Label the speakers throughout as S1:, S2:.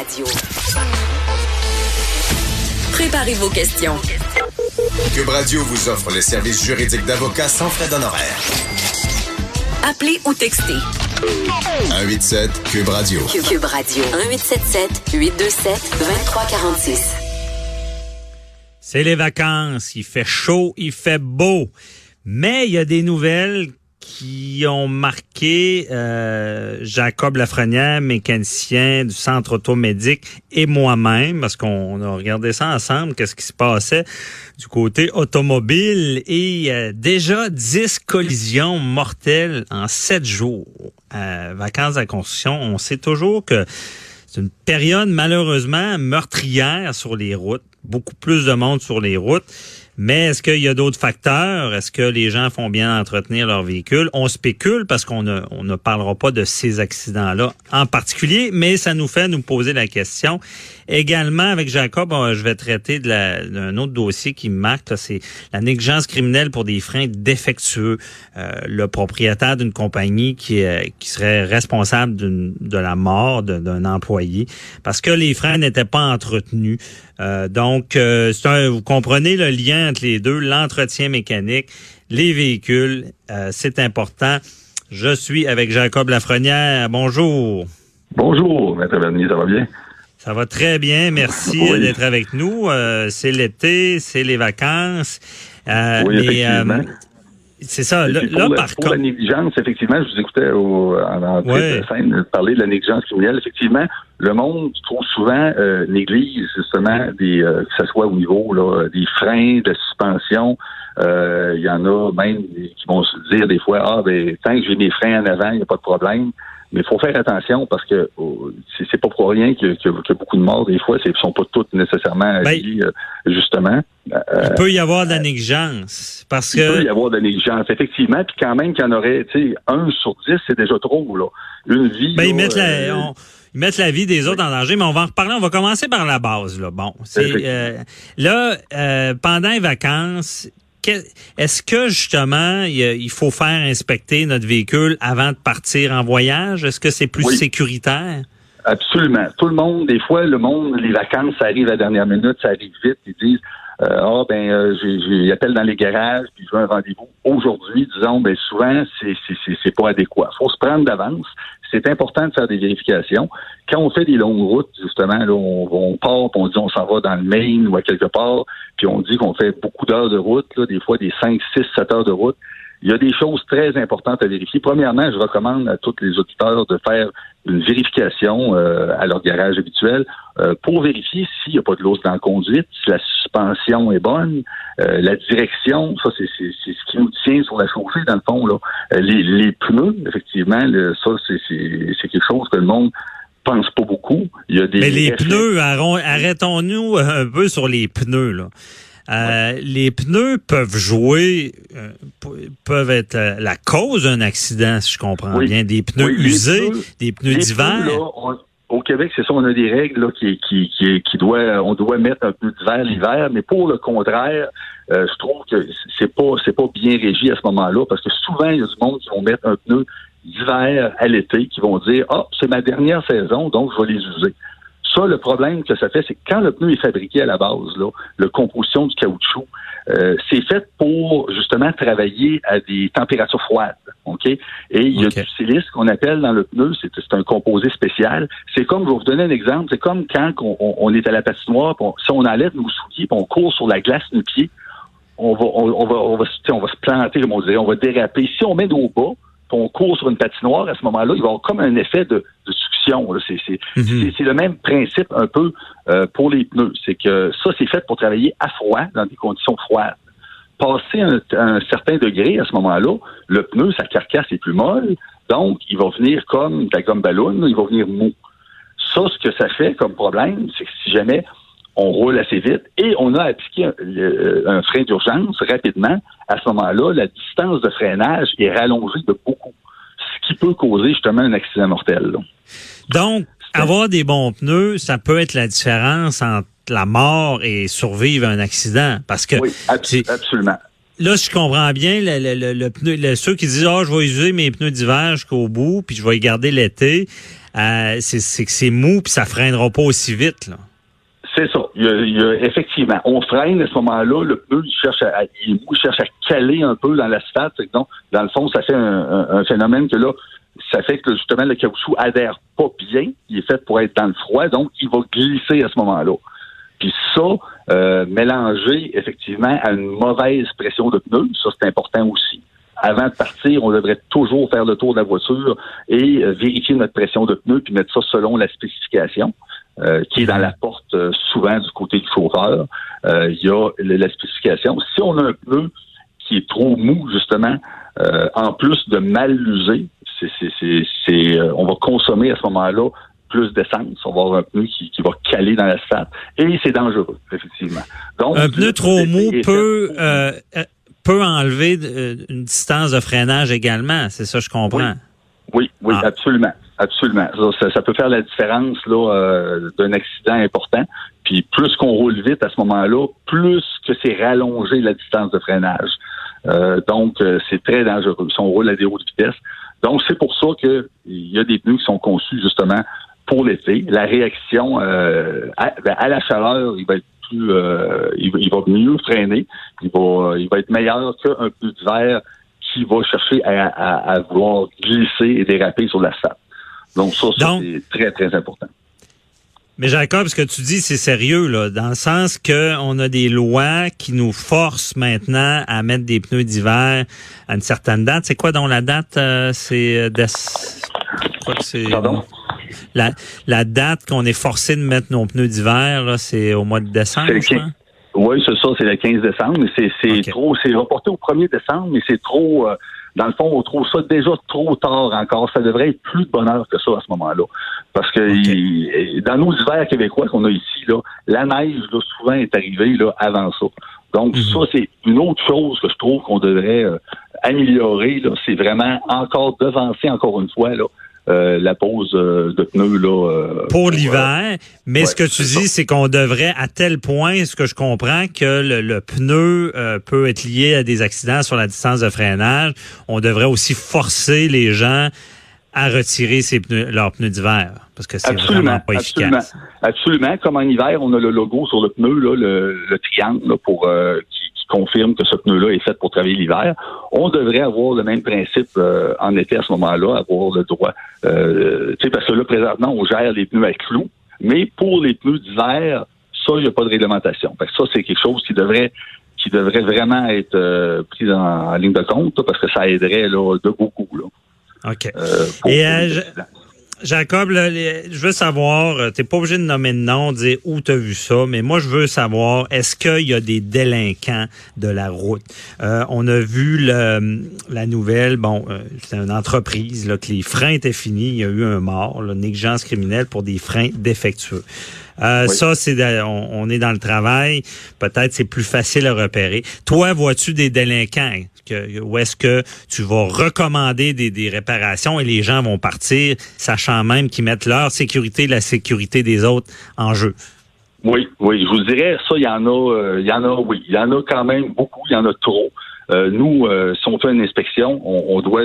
S1: Radio. Préparez vos questions.
S2: Cube Radio vous offre les services juridiques d'avocats sans frais d'honoraires.
S1: Appelez ou textez.
S2: 187 Cube Radio.
S1: Cube Radio. 1877 827 2346.
S3: C'est les vacances, il fait chaud, il fait beau. Mais il y a des nouvelles qui ont marqué euh, Jacob Lafrenière, mécanicien du centre automédic, et moi-même, parce qu'on a regardé ça ensemble, qu'est-ce qui se passait du côté automobile, et euh, déjà 10 collisions mortelles en 7 jours. Euh, vacances à construction, on sait toujours que c'est une période malheureusement meurtrière sur les routes, beaucoup plus de monde sur les routes. Mais est-ce qu'il y a d'autres facteurs? Est-ce que les gens font bien entretenir leur véhicule? On spécule parce qu'on ne, on ne parlera pas de ces accidents-là en particulier, mais ça nous fait nous poser la question. Également, avec Jacob, euh, je vais traiter d'un autre dossier qui me marque, c'est la négligence criminelle pour des freins défectueux. Euh, le propriétaire d'une compagnie qui, euh, qui serait responsable de la mort d'un employé parce que les freins n'étaient pas entretenus. donc, vous comprenez le lien entre les deux, l'entretien mécanique, les véhicules, c'est important. Je suis avec Jacob Lafrenière. Bonjour.
S4: Bonjour, Maître Bernier, ça va bien?
S3: Ça va très bien, merci d'être avec nous. Euh, c'est l'été, c'est les vacances.
S4: Euh, oui, effectivement. Euh,
S3: c'est ça. Là,
S4: par contre, la négligence, effectivement, je vous écoutais au, en entrée de scène parler de la négligence criminelle. Effectivement, le monde trop souvent euh, néglige justement des que ce soit au niveau là, des freins, de suspension. Il y en a même qui vont se dire des fois ah ben tant que j'ai mes freins en avant, il n'y a pas de problème. Mais il faut faire attention parce que oh, c'est pas pour rien qu'il y, a beaucoup de morts. Des fois, ce ne sont pas toutes nécessairement ben, liées, euh, justement.
S3: Euh, il peut y avoir de la négligence. Parce
S4: il
S3: que...
S4: peut y avoir de la négligence, effectivement. Puis quand même qu'il y en aurait, tu sais, un sur dix, c'est déjà trop, là. Une vie.
S3: Ben, ils, mettent la, euh, ils mettent la vie des autres en danger, mais on va en reparler. On va commencer par la base, là. Bon. C'est, là, pendant les vacances, est-ce que justement il faut faire inspecter notre véhicule avant de partir en voyage? Est-ce que c'est plus sécuritaire?
S4: Absolument. Tout le monde, des fois, le monde, les vacances, ça arrive à la dernière minute, ça arrive vite. Ils disent euh, ah ben euh, j'appelle dans les garages puis je veux un rendez-vous aujourd'hui disons. Ben souvent c'est pas adéquat. Faut se prendre d'avance. C'est important de faire des vérifications. Quand on fait des longues routes justement là on, on part on dit on s'en va dans le Maine ou à quelque part puis on dit qu'on fait beaucoup d'heures de route là des fois des 5 6 7 heures de route il y a des choses très importantes à vérifier. Premièrement, je recommande à tous les auditeurs de faire une vérification euh, à leur garage habituel euh, pour vérifier s'il n'y a pas de l'os dans la conduite, si la suspension est bonne, euh, la direction, ça c'est ce qui nous tient sur la chaussée dans le fond. Là. Les, les pneus, effectivement, ça c'est quelque chose que le monde pense pas beaucoup. Il y a des
S3: Mais les pneus, arrêtons-nous un peu sur les pneus. Là. Euh, les pneus peuvent jouer, euh, peuvent être la cause d'un accident, si je comprends bien. Des pneus usés, des pneus d'hiver.
S4: Au Québec, c'est ça, on a des règles là, qui, qui, qui, qui doit, on doit mettre un pneu d'hiver l'hiver, mais pour le contraire, euh, je trouve que c'est pas c'est pas bien régi à ce moment-là, parce que souvent il y a du monde qui vont mettre un pneu d'hiver à l'été, qui vont dire ah c'est ma dernière saison, donc je vais les user. Ça, le problème que ça fait, c'est que quand le pneu est fabriqué à la base, là, le composition du caoutchouc, euh, c'est fait pour justement travailler à des températures froides. OK? Et il y a du silice qu'on appelle dans le pneu, c'est un composé spécial. C'est comme, je vais vous donner un exemple, c'est comme quand on, est à la patinoire, si on enlève nos souliers, on court sur la glace nos pieds, on va, on, va, on va, on va se planter, comme on disait, on va déraper. Si on met nos bas, on court sur une patinoire, à ce moment-là, il va y avoir comme un effet de, succion. Mhm. C'est le même principe un peu euh, pour les pneus. C'est que ça, c'est fait pour travailler à froid, dans des conditions froides. Passer un, un certain degré, à ce moment-là, le pneu, sa carcasse est plus molle, donc il va venir comme de la gomme ballon, il va venir mou. Ça, ce que ça fait comme problème, c'est que si jamais on roule assez vite et on a appliqué un, frein d'urgence rapidement. À ce moment-là, la distance de freinage est rallongée de beaucoup, qui peut causer justement un accident mortel.
S3: Donc, avoir des bons pneus, ça peut être la différence entre la mort et survivre à un accident, parce que
S4: oui, absolument.
S3: Là, je comprends bien le, pneu, ceux qui disent, oh, je vais user mes pneus d'hiver jusqu'au bout, puis je vais les garder l'été. euh, c'est que c'est mou puis ça freinera pas aussi vite. Là.
S4: C'est ça. Il y, a, effectivement, on freine à ce moment-là. Le pneu, il cherche à, il, cherche à caler un peu dans l'asphalte. Donc, dans le fond, ça fait un, phénomène que là, ça fait que justement le caoutchouc adhère pas bien. Il est fait pour être dans le froid, donc il va glisser à ce moment-là. Puis ça, euh, mélangé effectivement à une mauvaise pression de pneu, ça c'est important aussi. Avant de partir, on devrait toujours faire le tour de la voiture et euh, vérifier notre pression de pneu puis mettre ça selon la spécification. Euh, qui est dans la porte euh, souvent du côté du chauffeur. Euh, il y a la spécification. Si on a un pneu qui est trop mou, justement, en plus de mal l'user, c'est, on va consommer à ce moment-là plus d'essence. On va avoir un pneu qui, va caler dans l'asphalte. Et c'est dangereux, effectivement.
S3: Donc, un pneu trop mou peut, peut enlever une distance de freinage également. C'est ça, je comprends.
S4: Oui, oui, ah. absolument. Absolument. Ça, peut faire la différence là euh, d'un accident important. Puis plus qu'on roule vite à ce moment-là, plus que c'est rallongé la distance de freinage. Euh, donc, euh, c'est très dangereux si on roule à des hautes vitesses. Donc, c'est pour ça qu'il y a des pneus qui sont conçus justement pour l'été. La réaction ben, à, la chaleur, il va être plus, il, va mieux freiner. Il va, il va être meilleur qu'un pneu d'hiver qui va chercher à, à, à vouloir glisser et déraper sur l'asphalte. Donc ça, c'est très, très important.
S3: Mais Jacob, ce que tu dis, c'est sérieux, là, dans le sens que on a des lois qui nous forcent maintenant à mettre des pneus d'hiver à une certaine date. C'est quoi donc la date? Euh, c'est euh,
S4: Pardon?
S3: La, la date qu'on est forcé de mettre nos pneus d'hiver, c'est au mois de décembre,
S4: Oui, c'est ça, c'est le 15 décembre, mais c'est trop, c'est reporté au 1er décembre, mais c'est trop euh, dans le fond, on trouve ça déjà trop tard encore. Ça devrait être plus de bonheur que ça à ce moment-là. Parce que dans nos hivers québécois qu'on a ici, là, la neige, là, souvent, est arrivée là, avant ça. Donc, mhm. ça, c'est une autre chose que je trouve qu'on devrait euh, améliorer. C'est vraiment encore devancer, encore une fois, là, euh, la pose euh, de pneus là
S3: euh, pour l'hiver. Mais ce que tu dis, c'est qu'on devrait à tel point, ce que je comprends, que le, pneu peut être lié à des accidents sur la distance de freinage. On devrait aussi forcer les gens à retirer pneus, leurs pneus d'hiver parce que c'est vraiment pas efficace.
S4: Absolument. Comme en hiver, on a le logo sur le pneu, là, le, triangle pour confirme que ce pneu-là est fait pour travailler l'hiver. On devrait avoir le même principe euh, en été à ce moment-là, avoir le droit. Euh, parce que là, présentement, on gère les pneus à clous, mais pour les pneus d'hiver, ça, il n'y a pas de réglementation. Fait ça, c'est quelque chose qui devrait qui devrait vraiment être euh, pris en, ligne de compte, parce que ça aiderait là, de beaucoup. Là,
S3: OK. Euh, Et Jacob, je veux savoir, euh, tu n'es pas obligé de nommer de nom, dire où tu as vu ça, mais moi, je veux savoir, est-ce qu'il y a des délinquants de la route? Euh, on a vu la nouvelle, bon, euh, c'est une entreprise, là, que les freins étaient finis, il y a eu un mort, là, négligence criminelle pour des freins défectueux. Euh, Ça, c'est on, est dans le travail. Peut-être c'est plus facile à repérer. Toi, vois-tu des délinquants? Que, ou est-ce que tu vas recommander des, des, réparations et les gens vont partir, sachant même qu'ils mettent leur sécurité, la sécurité des autres en jeu?
S4: Oui, oui, je vous dirais, ça, il y en a, euh, il y en a, oui, il y en a quand même beaucoup, il y en a trop. Euh, nous, euh, si on fait une inspection, on, doit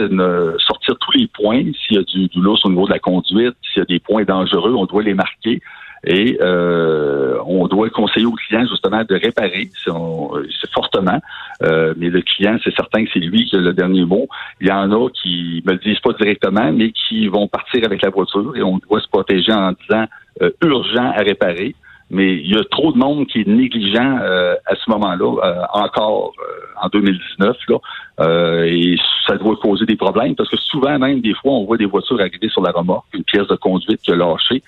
S4: sortir tous les points. S'il y a du, du lousse au niveau de la conduite, s'il y a des points dangereux, on doit les marquer. Et euh, on doit conseiller au client justement de réparer, c'est fortement. Euh, mais le client, c'est certain que c'est lui qui a le dernier mot. Il y en a qui me le disent pas directement, mais qui vont partir avec la voiture et on doit se protéger en disant euh, urgent à réparer. Mais il y a trop de monde qui est négligent à ce moment-là, encore en 2019. Là, et ça doit causer des problèmes parce que souvent, même des fois, on voit des voitures arriver sur la remorque, une pièce de conduite qui a lâché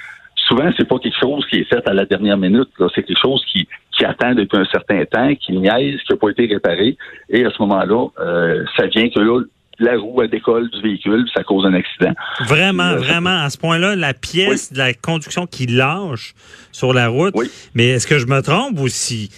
S4: souvent, c'est pas quelque chose qui est fait à la dernière minute. C'est quelque chose qui, qui attend depuis un certain temps, qui niaise, qui n'a pas été réparé. Et à ce moment-là, euh, ça vient que là, la roue elle décolle du véhicule, ça cause un accident.
S3: Vraiment, euh, vraiment, à ce point-là, la pièce de la conduction qui lâche sur la route. Oui. Mais est-ce que je me trompe aussi?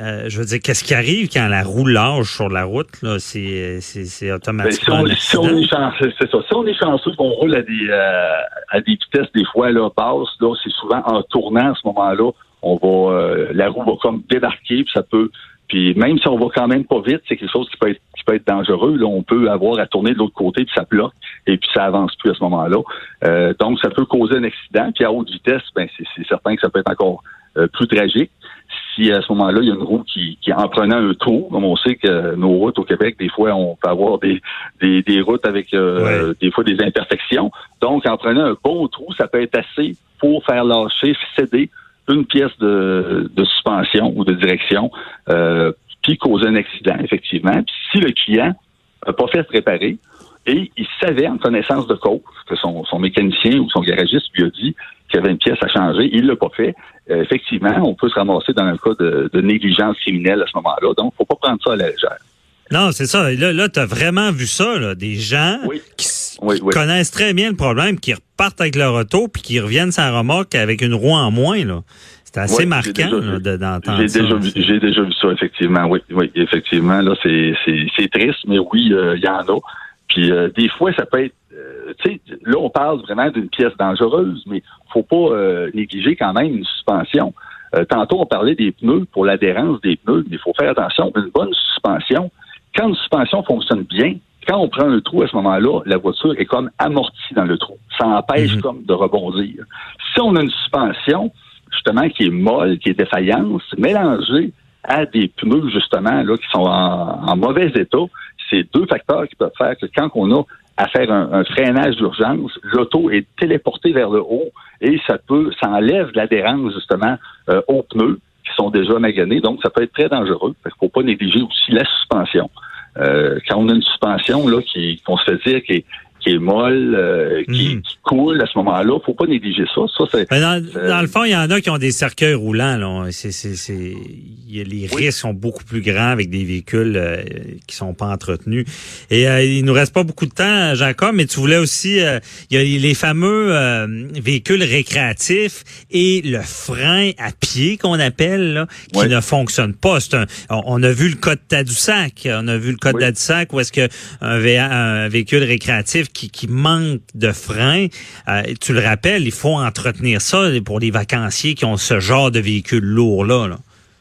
S3: Euh, je veux dire, qu'est-ce qui arrive quand la roue lâche sur la route? Là? C'est, c'est, automatiquement.
S4: Ben, si, on, est chanceux, c'est ça. Si on est chanceux qu'on roule à des, euh, à des vitesses, des fois, là, basse, là, c'est souvent en tournant à ce moment-là, on va, euh, la roue va comme débarquer, puis ça peut. Puis même si on va quand même pas vite, c'est quelque chose qui peut être, qui peut être dangereux. Là, on peut avoir à tourner de l'autre côté, puis ça bloque, et puis ça avance plus à ce moment-là. Euh, donc, ça peut causer un accident. Puis à haute vitesse, ben c'est certain que ça peut être encore euh, plus tragique. Si à ce moment-là, il y a une roue qui, qui en prenant un trou, comme on sait que nos routes au Québec, des fois, on peut avoir des, des, des routes avec euh, des fois des imperfections. Donc, en prenant un bon trou, ça peut être assez pour faire lâcher, céder une pièce de, de suspension ou de direction, euh, puis causer un accident, effectivement. Puis si le client n'a pas fait se réparer, et il savait en connaissance de cause que son, son mécanicien ou son garagiste lui a dit qu'il y avait une pièce à changer, il l'a pas fait. Euh, effectivement, on peut se ramasser dans un cas de, de négligence criminelle à ce moment-là. Donc, faut pas prendre ça à la légère.
S3: Non, c'est ça. Là, là tu as vraiment vu ça, là, des gens qui, connaissent très bien le problème, qui repartent avec leur auto, puis qui reviennent sans remorque avec une roue en moins. Là. C'est assez marquant d'entendre
S4: ça. J'ai déjà vu ça, effectivement. Oui, oui, effectivement. Là, c'est triste, mais oui, euh, il y en a. Puis euh, des fois, ça peut être, euh, tu sais, là, on parle vraiment d'une pièce dangereuse, mais faut pas euh, négliger quand même une suspension. tantôt, on parlait des pneus pour l'adhérence des pneus, mais il faut faire attention. Une bonne suspension, quand une suspension fonctionne bien, quand on prend un trou à ce moment-là, la voiture est comme amortie dans le trou. Ça empêche mhm. comme de rebondir. Si on a une suspension, justement, qui est molle, qui est défaillante, mélangée à des pneus, justement, là, qui sont en mauvais état, c'est deux facteurs qui peuvent faire que quand on a à faire un, freinage d'urgence, l'auto est téléportée vers le haut et ça peut, ça enlève l'adhérence justement euh, aux pneus qui sont déjà maganés, donc ça peut être très dangereux. Il ne faut pas négliger aussi la suspension. Euh, quand on a une suspension là qui qu'on se fait dire qui est qui est molle, euh, mhm. qui, coule à ce moment-là. Faut pas négliger ça. ça c'est,
S3: dans, dans, le fond, il y en a qui ont des cercueils roulants. Là. C'est, c'est, c'est, les risques sont beaucoup plus grands avec des véhicules euh, qui sont pas entretenus. Et euh, il nous reste pas beaucoup de temps, Jacob, mais tu voulais aussi... Euh, il y a les fameux véhicules récréatifs et le frein à pied qu'on appelle, là, qui ne fonctionne pas. C'est un, on, a vu le code Tadoussac. On a vu le code Tadoussac où est-ce que un, un véhicule récréatif qui, qui manque de frein, euh, tu le rappelles, il faut entretenir ça pour les vacanciers qui ont ce genre de véhicule lourd-là. Là.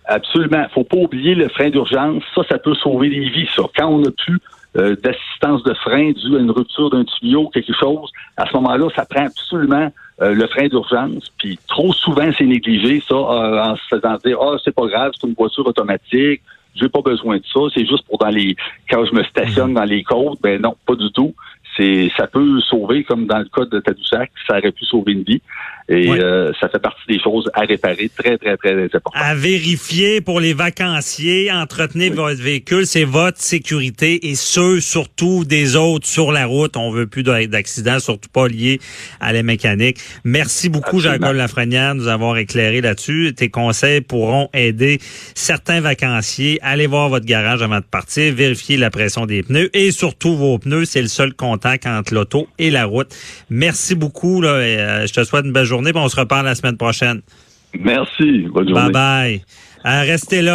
S4: Absolument. faut pas oublier le frein d'urgence. Ça, ça peut sauver des vies, ça. Quand on n'a plus euh, d'assistance de frein due à une rupture d'un tuyau, quelque chose, à ce moment-là, ça prend absolument euh, le frein d'urgence. Puis trop souvent, c'est négligé, ça, en se faisant dire Ah, c'est pas grave, c'est une voiture automatique, j'ai pas besoin de ça, c'est juste pour dans les quand je me stationne mhm. dans les côtes, ben non, pas du tout c'est ça peut sauver, comme dans le cas de Tadoussac, ça aurait pu sauver une vie. Et euh, ça fait partie des choses à réparer très, très, très importantes.
S3: À vérifier pour les vacanciers, entretenir votre véhicule, c'est votre sécurité et ceux surtout des autres sur la route. On veut plus d'accidents, surtout pas liés à la mécanique. Merci beaucoup, Jean-Claude Lafrenière, de nous avoir éclairé là-dessus. Tes conseils pourront aider certains vacanciers. Allez voir votre garage avant de partir, vérifier la pression des pneus et surtout vos pneus. C'est le seul contact entre l'auto et la route. Merci beaucoup. Là, euh, je te souhaite une belle journée on se reparle la semaine prochaine.
S4: Merci. Bonne journée.
S3: Bye bye. Euh, restez là.